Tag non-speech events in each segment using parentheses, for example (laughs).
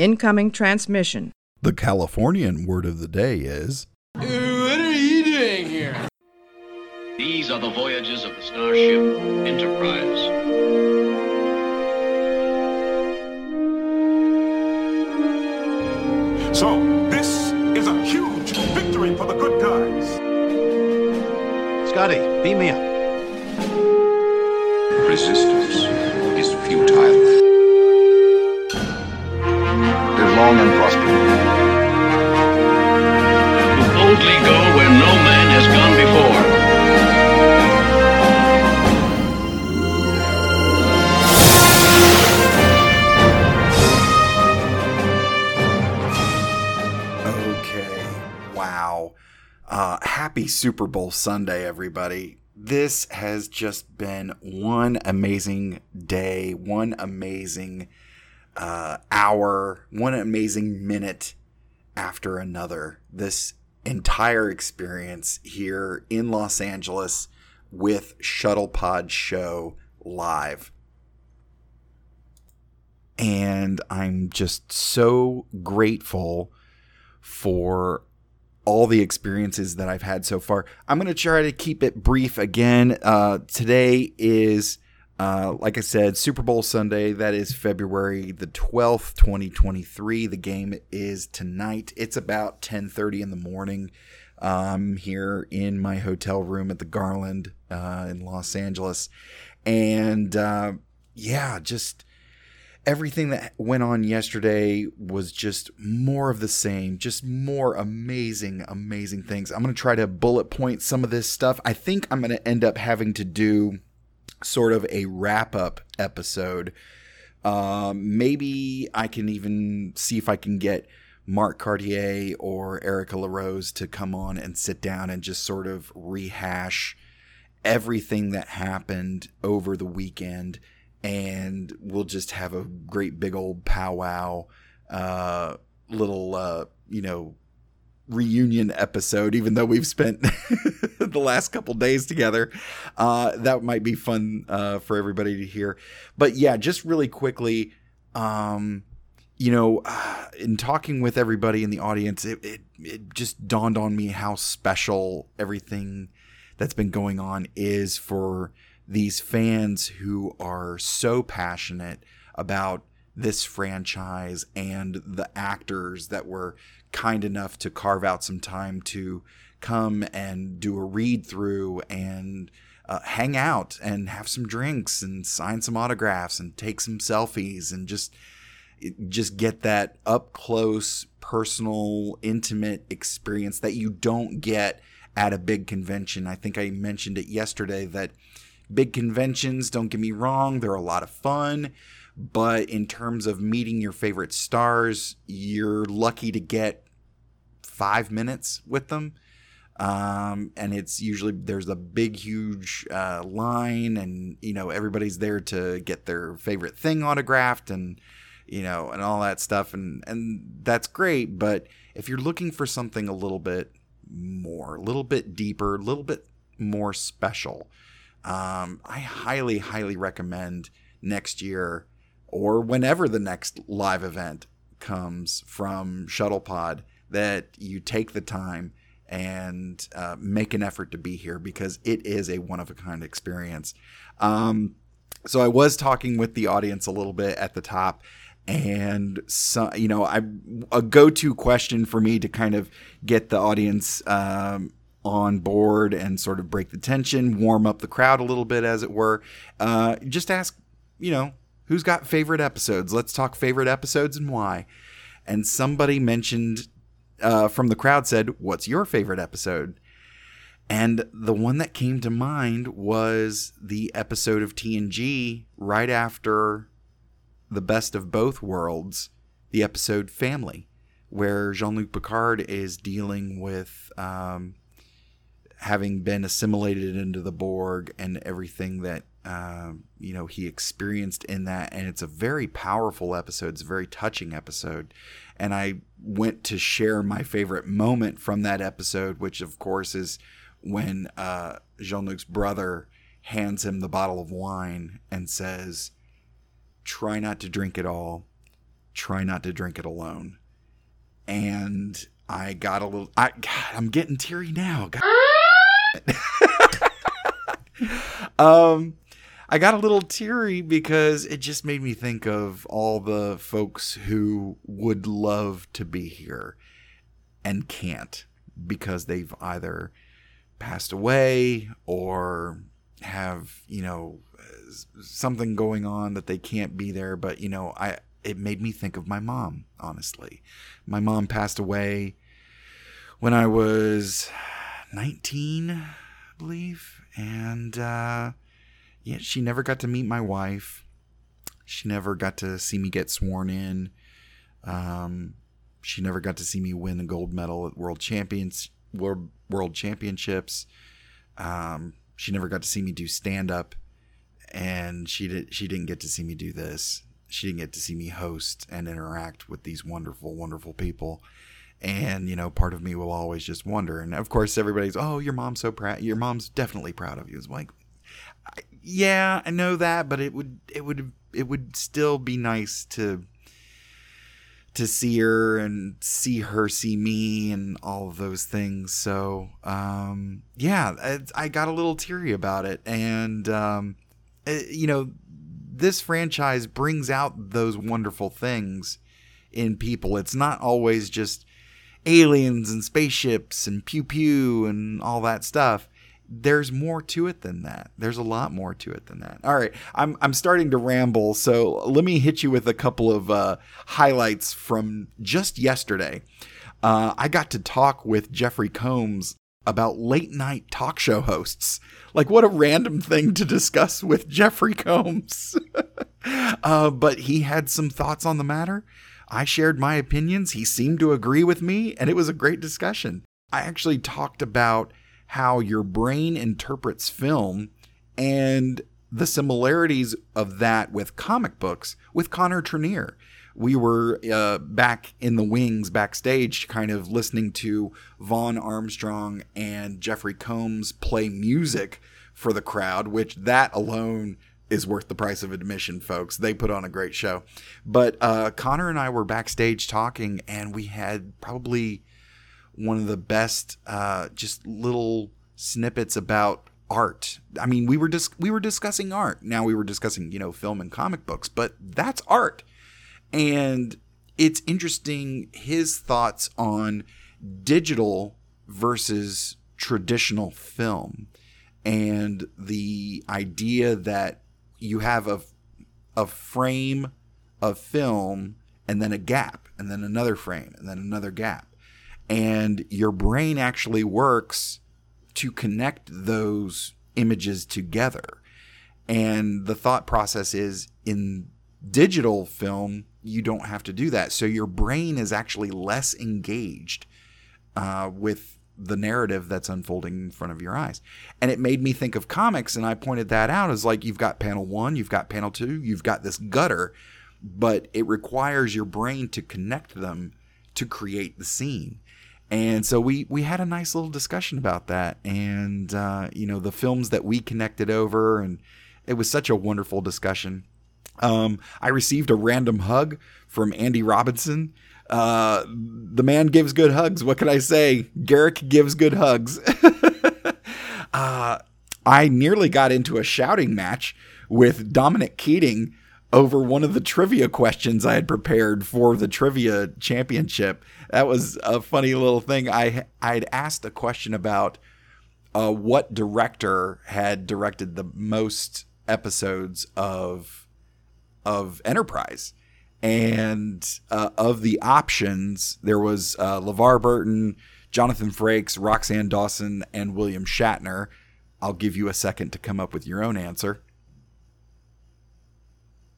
Incoming transmission. The Californian word of the day is What are you doing here? These are the voyages of the starship Enterprise. So, this is a huge victory for the good guys. Scotty, beam me up. Resistance is futile. Long and prosper. To boldly go where no man has gone before. Okay. Wow. Uh, happy Super Bowl Sunday, everybody. This has just been one amazing day, one amazing uh, hour, one amazing minute after another. This entire experience here in Los Angeles with Shuttle Pod Show live and I'm just so grateful for all the experiences that I've had so far. I'm going to try to keep it brief again. Uh, today is, uh, like I said, Super Bowl Sunday. That is February the 12th, 2023. The game is tonight. It's about 10:30 in the morning. Um, here in my hotel room at the Garland uh, in Los Angeles, and uh, yeah, just everything that went on yesterday was just more of the same, just more amazing, amazing things. I'm going to try to bullet point some of this stuff. I think I'm going to end up having to do sort of a wrap up episode. Um, maybe I can even see if I can get Mark Cartier or Erica LaRose to come on and sit down and just sort of rehash everything that happened over the weekend and we'll just have a great big old powwow uh little uh you know reunion episode even though we've spent (laughs) the last couple days together uh that might be fun uh for everybody to hear. But yeah just really quickly um you know uh, (sighs) in talking with everybody in the audience it, it it just dawned on me how special everything that's been going on is for these fans who are so passionate about this franchise and the actors that were kind enough to carve out some time to come and do a read through and uh, hang out and have some drinks and sign some autographs and take some selfies and just just get that up close personal intimate experience that you don't get at a big convention i think i mentioned it yesterday that big conventions, don't get me wrong, they're a lot of fun. But in terms of meeting your favorite stars, you're lucky to get five minutes with them. Um, and it's usually there's a big, huge uh, line, and you know everybody's there to get their favorite thing autographed, and you know, and all that stuff, and and that's great. But if you're looking for something a little bit more, a little bit deeper, a little bit more special, um, I highly, highly recommend next year or whenever the next live event comes from Shuttlepod that you take the time and uh, make an effort to be here because it is a one of a kind experience. Um, so I was talking with the audience a little bit at the top and so you know i a go-to question for me to kind of get the audience um, on board and sort of break the tension, warm up the crowd a little bit, as it were. Uh, just ask, you know, who's got favorite episodes? Let's talk favorite episodes and why. And somebody mentioned uh, from the crowd said, What's your favorite episode? And the one that came to mind was the episode of TNG right after the best of both worlds, the episode Family, where Jean Luc Picard is dealing with um, having been assimilated into the Borg and everything that um, you know he experienced in that, and it's a very powerful episode. It's a very touching episode, and I went to share my favorite moment from that episode, which of course is when uh, Jean Luc's brother hands him the bottle of wine and says, "Try not to drink it all. try not to drink it alone. And I got a little I God, I'm getting teary now. (laughs) Um I got a little teary because it just made me think of all the folks who would love to be here and can't because they've either passed away or have, you know, something going on that they can't be there, but you know, I it made me think of my mom, honestly. My mom passed away when I was 19, I believe, and uh yeah, she never got to meet my wife. She never got to see me get sworn in. Um, she never got to see me win a gold medal at world champions world world championships. Um, she never got to see me do stand up, and she did. She didn't get to see me do this. She didn't get to see me host and interact with these wonderful, wonderful people. And you know, part of me will always just wonder. And of course, everybody's, "Oh, your mom's so proud. Your mom's definitely proud of you." It's like, yeah, I know that, but it would it would it would still be nice to to see her and see her see me and all of those things. So um, yeah, I, I, got a little teary about it, and um, it, you know, this franchise brings out those wonderful things in people. It's not always just aliens and spaceships and pew pew and all that stuff there's more to it than that. There's a lot more to it than that. All right, I'm I'm starting to ramble, so let me hit you with a couple of uh, highlights from just yesterday. Uh, I got to talk with Jeffrey Combs about late night talk show hosts. Like, what a random thing to discuss with Jeffrey Combs. (laughs) uh, but he had some thoughts on the matter. I shared my opinions. He seemed to agree with me, and it was a great discussion. I actually talked about how your brain interprets film and the similarities of that with comic books with Connor Trinneer. We were uh, back in the wings backstage, kind of listening to Vaughn Armstrong and Jeffrey Combs play music for the crowd, which that alone is worth the price of admission, folks. They put on a great show. But uh, Connor and I were backstage talking, and we had probably one of the best uh, just little snippets about art. I mean, we were dis- we were discussing art. Now we were discussing, you know, film and comic books, but that's art. And it's interesting his thoughts on digital versus traditional film and the idea that you have a a frame of film and then a gap and then another frame and then another gap and your brain actually works to connect those images together. And the thought process is in digital film, you don't have to do that. So your brain is actually less engaged uh, with the narrative that's unfolding in front of your eyes. And it made me think of comics, and I pointed that out as like you've got panel one, you've got panel two, you've got this gutter, but it requires your brain to connect them to create the scene and so we we had a nice little discussion about that. And uh, you know the films that we connected over and it was such a wonderful discussion. Um, i received a random hug from andy robinson. Uh, the man gives good hugs. What can i say? Garrick gives good hugs. (laughs) Uh, i nearly got into a shouting match with dominic keating over one of the trivia questions I had prepared for the trivia championship. That was a funny little thing. I I had asked a question about uh, what director had directed the most episodes of of Enterprise, and uh, of the options, there was uh, LeVar Burton, Jonathan Frakes, Roxann Dawson, and William Shatner. I'll give you a second to come up with your own answer.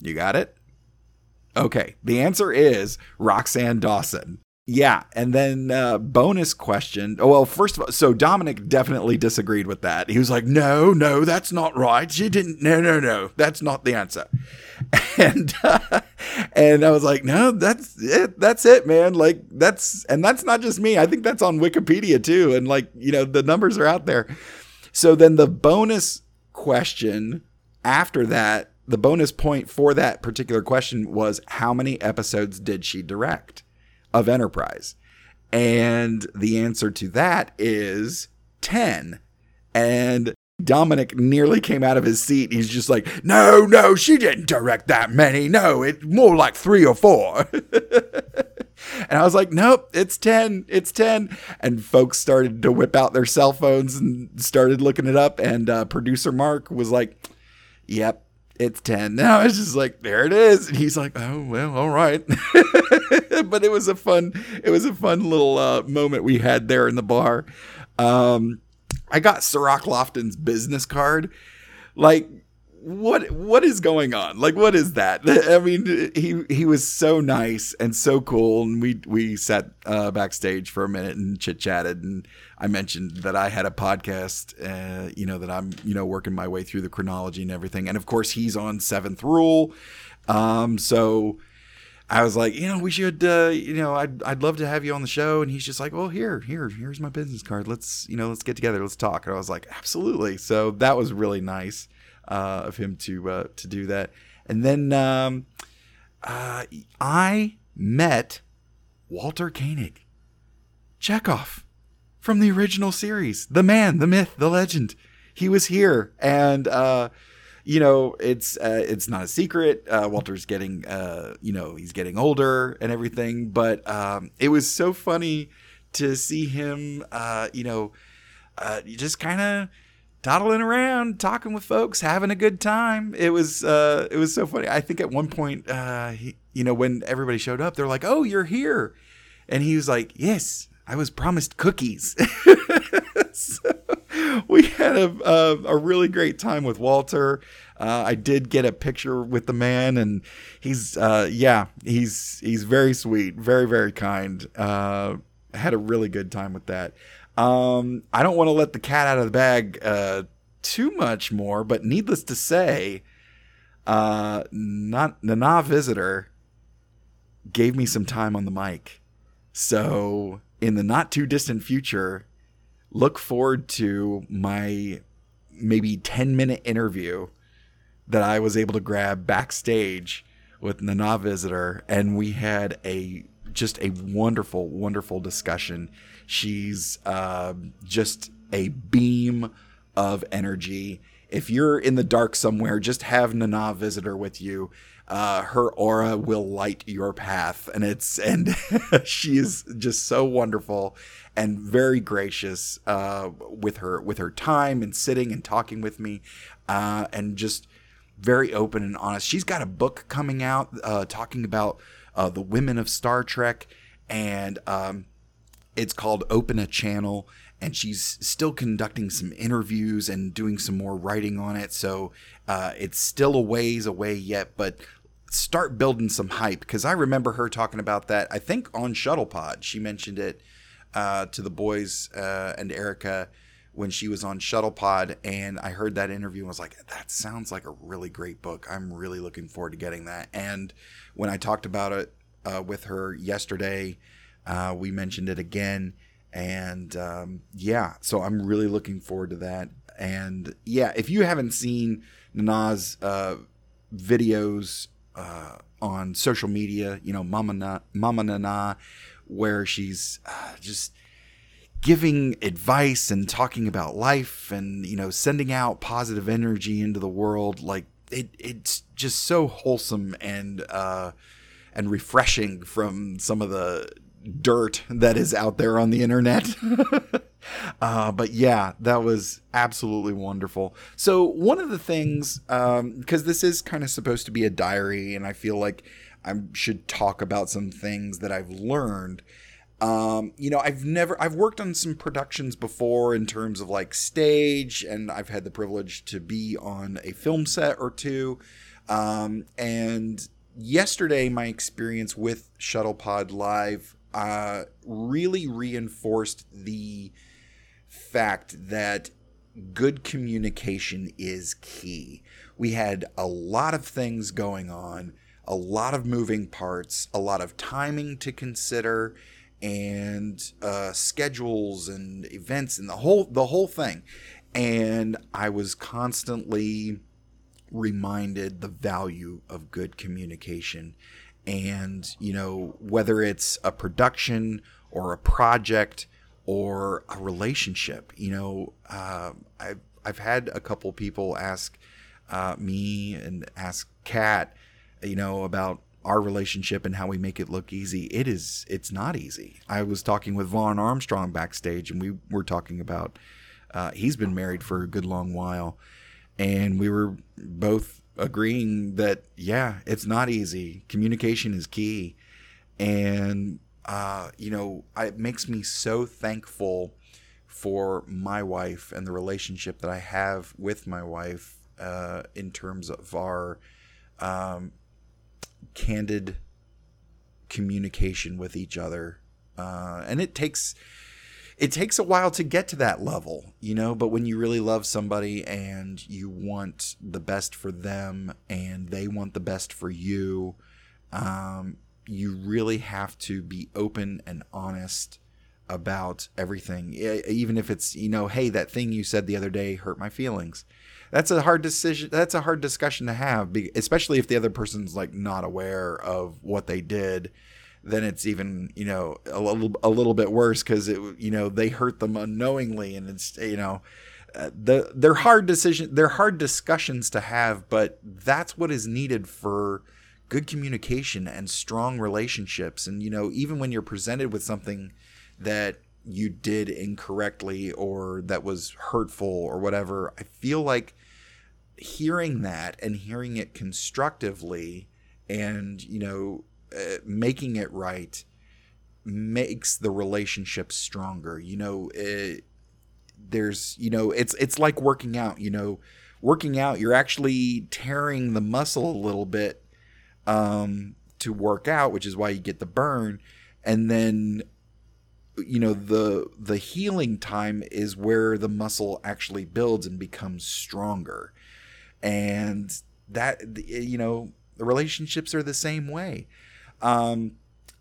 You got it? Okay. The answer is Roxann Dawson. Yeah, and then uh, bonus question. Oh, well, first of all, so Dominic definitely disagreed with that. He was like, "No, no, that's not right. She didn't. No, no, no, that's not the answer." (laughs) And uh, and I was like, "No, that's it. That's it, man. Like that's and that's not just me. I think that's on Wikipedia too. And like you know, the numbers are out there. So then the bonus question after that the bonus point for that particular question was how many episodes did she direct of Enterprise? And the answer to that is 10. And Dominic nearly came out of his seat. He's just like, no, no, she didn't direct that many. No, it's more like three or four. (laughs) and I was like, nope, it's 10. It's 10. And folks started to whip out their cell phones and started looking it up. And uh, producer Mark was like, yep, it's 10. Now (laughs) it's just like, there it is. And he's like, oh, well, all right. (laughs) but it was a fun, it was a fun little uh, moment we had there in the bar. Um, I got Cirroc Lofton's business card. Like, what what is going on? Like, what is that? (laughs) I mean, he he was so nice and so cool, and we we sat uh, backstage for a minute and chit chatted, and I mentioned that I had a podcast, uh, you know, that I'm you know working my way through the chronology and everything, and of course he's on Seventh Rule, um, so I was like, you know, we should, uh, you know, I'd, I'd love to have you on the show. And he's just like, well, here, here, here's my business card. Let's, you know, let's get together. Let's talk. And I was like, absolutely. So that was really nice uh, of him to uh, to do that. And then um, uh, I met Walter Koenig, Chekhov from the original series, the man, the myth, the legend. He was here, and uh, you know, it's uh, it's not a secret. Uh, Walter's getting, you know, he's getting older and everything. But um, it was so funny to see him, you know, just kind of toddling around, talking with folks, having a good time. It was uh, it was so funny. I think at one point, uh, he, you know, when everybody showed up, they're like, "Oh, you're here," and he was like, "Yes, I was promised cookies." (laughs) so we had a, a, a really great time with Walter. Uh, I did get a picture with the man, and he's uh, yeah, he's he's very sweet, very very kind. Uh, had a really good time with that. Um, I don't want to let the cat out of the bag uh, too much more, but needless to say, uh, not Nana visitor gave me some time on the mic. So in the not too distant future, look forward to my maybe 10 minute interview that I was able to grab backstage with Nana Visitor, and we had a just a wonderful, wonderful discussion. She's uh, just a beam of energy. If you're in the dark somewhere, just have Nana Visitor with you. Uh, her aura will light your path, and it's and (laughs) she is just so wonderful and very gracious uh, with her with her time and sitting and talking with me, uh, and just very open and honest. She's got a book coming out uh, talking about uh, the women of Star Trek, and um, it's called Open a Channel. And she's still conducting some interviews and doing some more writing on it. So uh, it's still a ways away yet, but start building some hype because I remember her talking about that. I think on Shuttlepod, she mentioned it uh, to the boys uh, and Erica when she was on Shuttlepod, and I heard that interview and was like, that sounds like a really great book. I'm really looking forward to getting that. And when I talked about it uh, with her yesterday, uh, we mentioned it again. And um, yeah, so I'm really looking forward to that. And yeah, if you haven't seen Nana's uh, videos uh, on social media, you know, Mama, Mama Nana, where she's uh, just giving advice and talking about life and you know sending out positive energy into the world like it it's just so wholesome and uh and refreshing from some of the dirt that is out there on the internet. (laughs) Uh but yeah that was absolutely wonderful. So one of the things um because this is kind of supposed to be a diary and i feel like i should talk about some things that i've learned um, you know, I've never I've worked on some productions before in terms of like stage, and I've had the privilege to be on a film set or two. Um, and yesterday, my experience with Shuttlepod Live uh, really reinforced the fact that good communication is key. We had a lot of things going on, a lot of moving parts, a lot of timing to consider and uh, schedules and events and the whole the whole thing. And I was constantly reminded the value of good communication. And, you know, whether it's a production or a project or a relationship, you know, uh, I've, I've had a couple people ask uh, me and ask Kat, you know, about our relationship and how we make it look easy. It is, it's not easy. I was talking with Vaughn Armstrong backstage and we were talking about, uh, he's been married for a good long while. And we were both agreeing that, yeah, it's not easy. Communication is key. And, uh, you know, it makes me so thankful for my wife and the relationship that I have with my wife uh, in terms of our um, candid communication with each other. Uh, and it takes it takes a while to get to that level, you know, but when you really love somebody and you want the best for them and they want the best for you, um, you really have to be open and honest about everything. Even if it's, you know, hey, that thing you said the other day hurt my feelings. That's a hard decision. That's a hard discussion to have, especially if the other person's like not aware of what they did then it's even you know a little a little bit worse because it you know they hurt them unknowingly and it's you know uh, the they're hard decision they're hard discussions to have but that's what is needed for good communication and strong relationships and you know even when you're presented with something that you did incorrectly or that was hurtful or whatever i feel like hearing that and hearing it constructively and you know uh, making it right makes the relationship stronger. You know, it, there's you know it's it's like working out. You know, working out you're actually tearing the muscle a little bit um, to work out, which is why you get the burn, and then you know the the healing time is where the muscle actually builds and becomes stronger. And that you know the relationships are the same way. Um,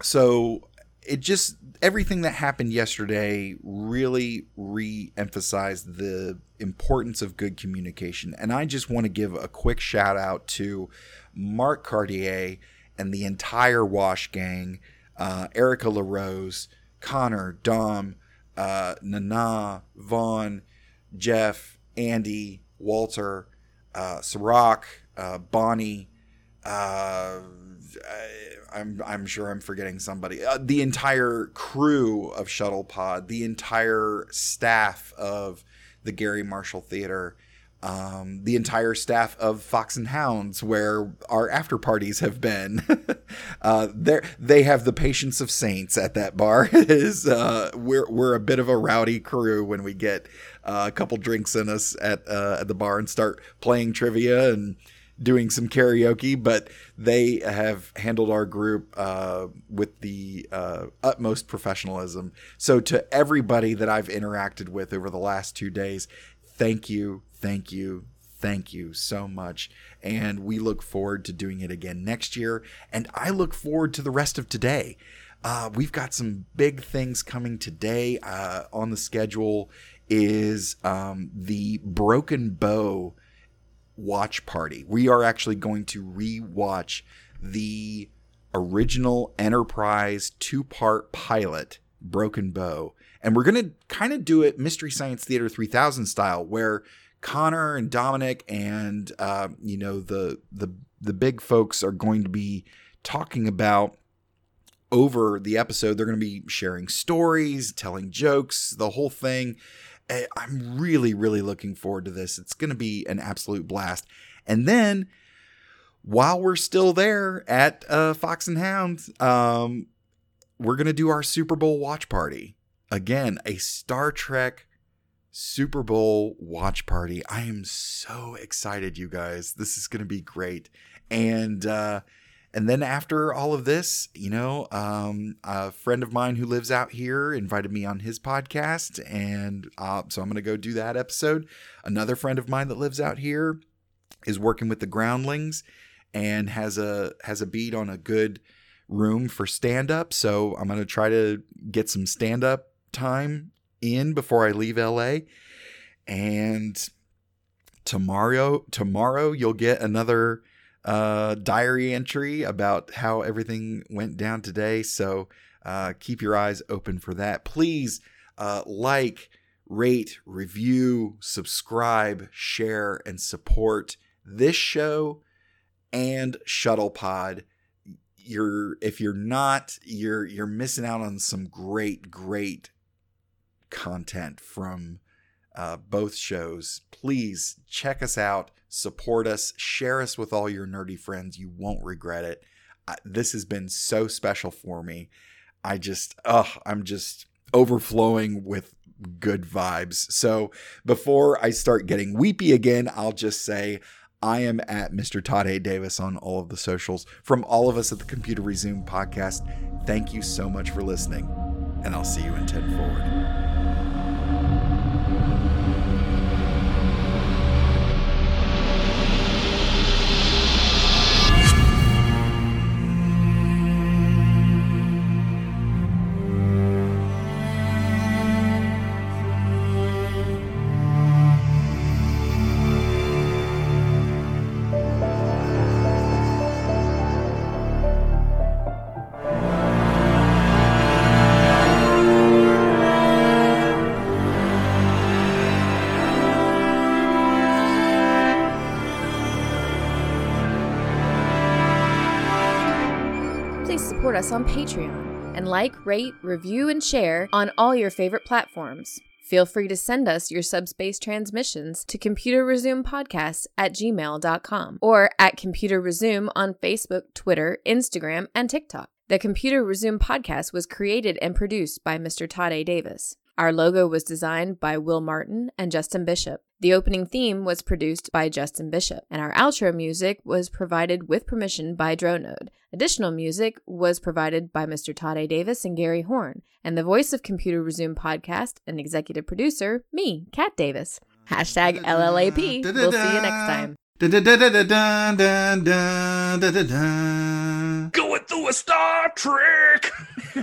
so it just everything that happened yesterday really re-emphasized the importance of good communication. And i just want to give a quick shout out to mark cartier and the entire wash gang uh, erica larose connor dom uh, nana vaughn jeff andy walter uh, Cirroc, uh, Bonnie, uh, I'm I'm sure I'm forgetting somebody. Uh, the entire crew of Shuttle Pod, the entire staff of the Garry Marshall Theater, um, the entire staff of Fox and Hounds, where our after parties have been. (laughs) uh, they have the patience of saints at that bar. (laughs) is uh, we're we're a bit of a rowdy crew when we get uh, a couple drinks in us at uh, at the bar and start playing trivia and doing some karaoke, but they have handled our group uh, with the uh, utmost professionalism. So, to everybody that I've interacted with over the last two days, thank you, thank you, thank you so much. And we look forward to doing it again next year. And I look forward to the rest of today. Uh, we've got some big things coming today uh, on the schedule is um, the Broken Bow watch party. We are actually going to re-watch the original Enterprise two-part pilot, Broken Bow, and we're going to kind of do it Mystery Science Theater 3000 style, where Connor and Dominic and uh, you know the the the big folks are going to be talking about over the episode. They're going to be sharing stories, telling jokes, the whole thing. I'm really, really looking forward to this. It's going to be an absolute blast. And then, while we're still there at uh, Fox and Hounds, um, we're going to do our Super Bowl watch party. Again, a Star Trek Super Bowl watch party. I am so excited, you guys. This is going to be great. And, uh, and then after all of this, you know, um, a friend of mine who lives out here invited me on his podcast, and uh, so I'm going to go do that episode. Another friend of mine that lives out here is working with the Groundlings and has a has a beat on a good room for stand up. So I'm going to try to get some stand up time in before I leave LA, and tomorrow tomorrow you'll get another uh, diary entry about how everything went down today. So uh, keep your eyes open for that. Please uh, like, rate, review, subscribe, share, and support this show and Shuttle Pod. You're if you're not, you're you're missing out on some great, great content from uh, both shows. Please check us out, support us, share us with all your nerdy friends. You won't regret it. I, this has been so special for me. I just, oh, I'm just overflowing with good vibes. So before I start getting weepy again, I'll just say I am at Mr. Todd A. Davis on all of the socials. From all of us at the Computer Resume podcast, thank you so much for listening, and I'll see you in 10 Forward. Support us on Patreon and like, rate, review, and share on all your favorite platforms. Feel free to send us your subspace transmissions to computerresumepodcast at gmail.com or at Computer Resume on Facebook, Twitter, Instagram, and TikTok. The Computer Resume podcast was created and produced by Mr. Todd A. Davis. Our logo was designed by Will Martin and Justin Bishop. The opening theme was produced by Justin Bishop, and our outro music was provided with permission by Dronode. Additional music was provided by Mr. Todd A. Davis and Gary Horn, and the voice of Computer Resume podcast and executive producer, me, Kat Davis. Hashtag LLAP. We'll see you next time. Through a Star Trek.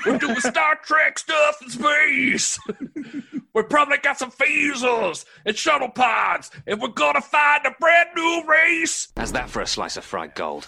We're doing Star Trek stuff in space. we probably got some phasers and shuttle pods, and we're gonna find a brand new race. How's that for a slice of fried gold?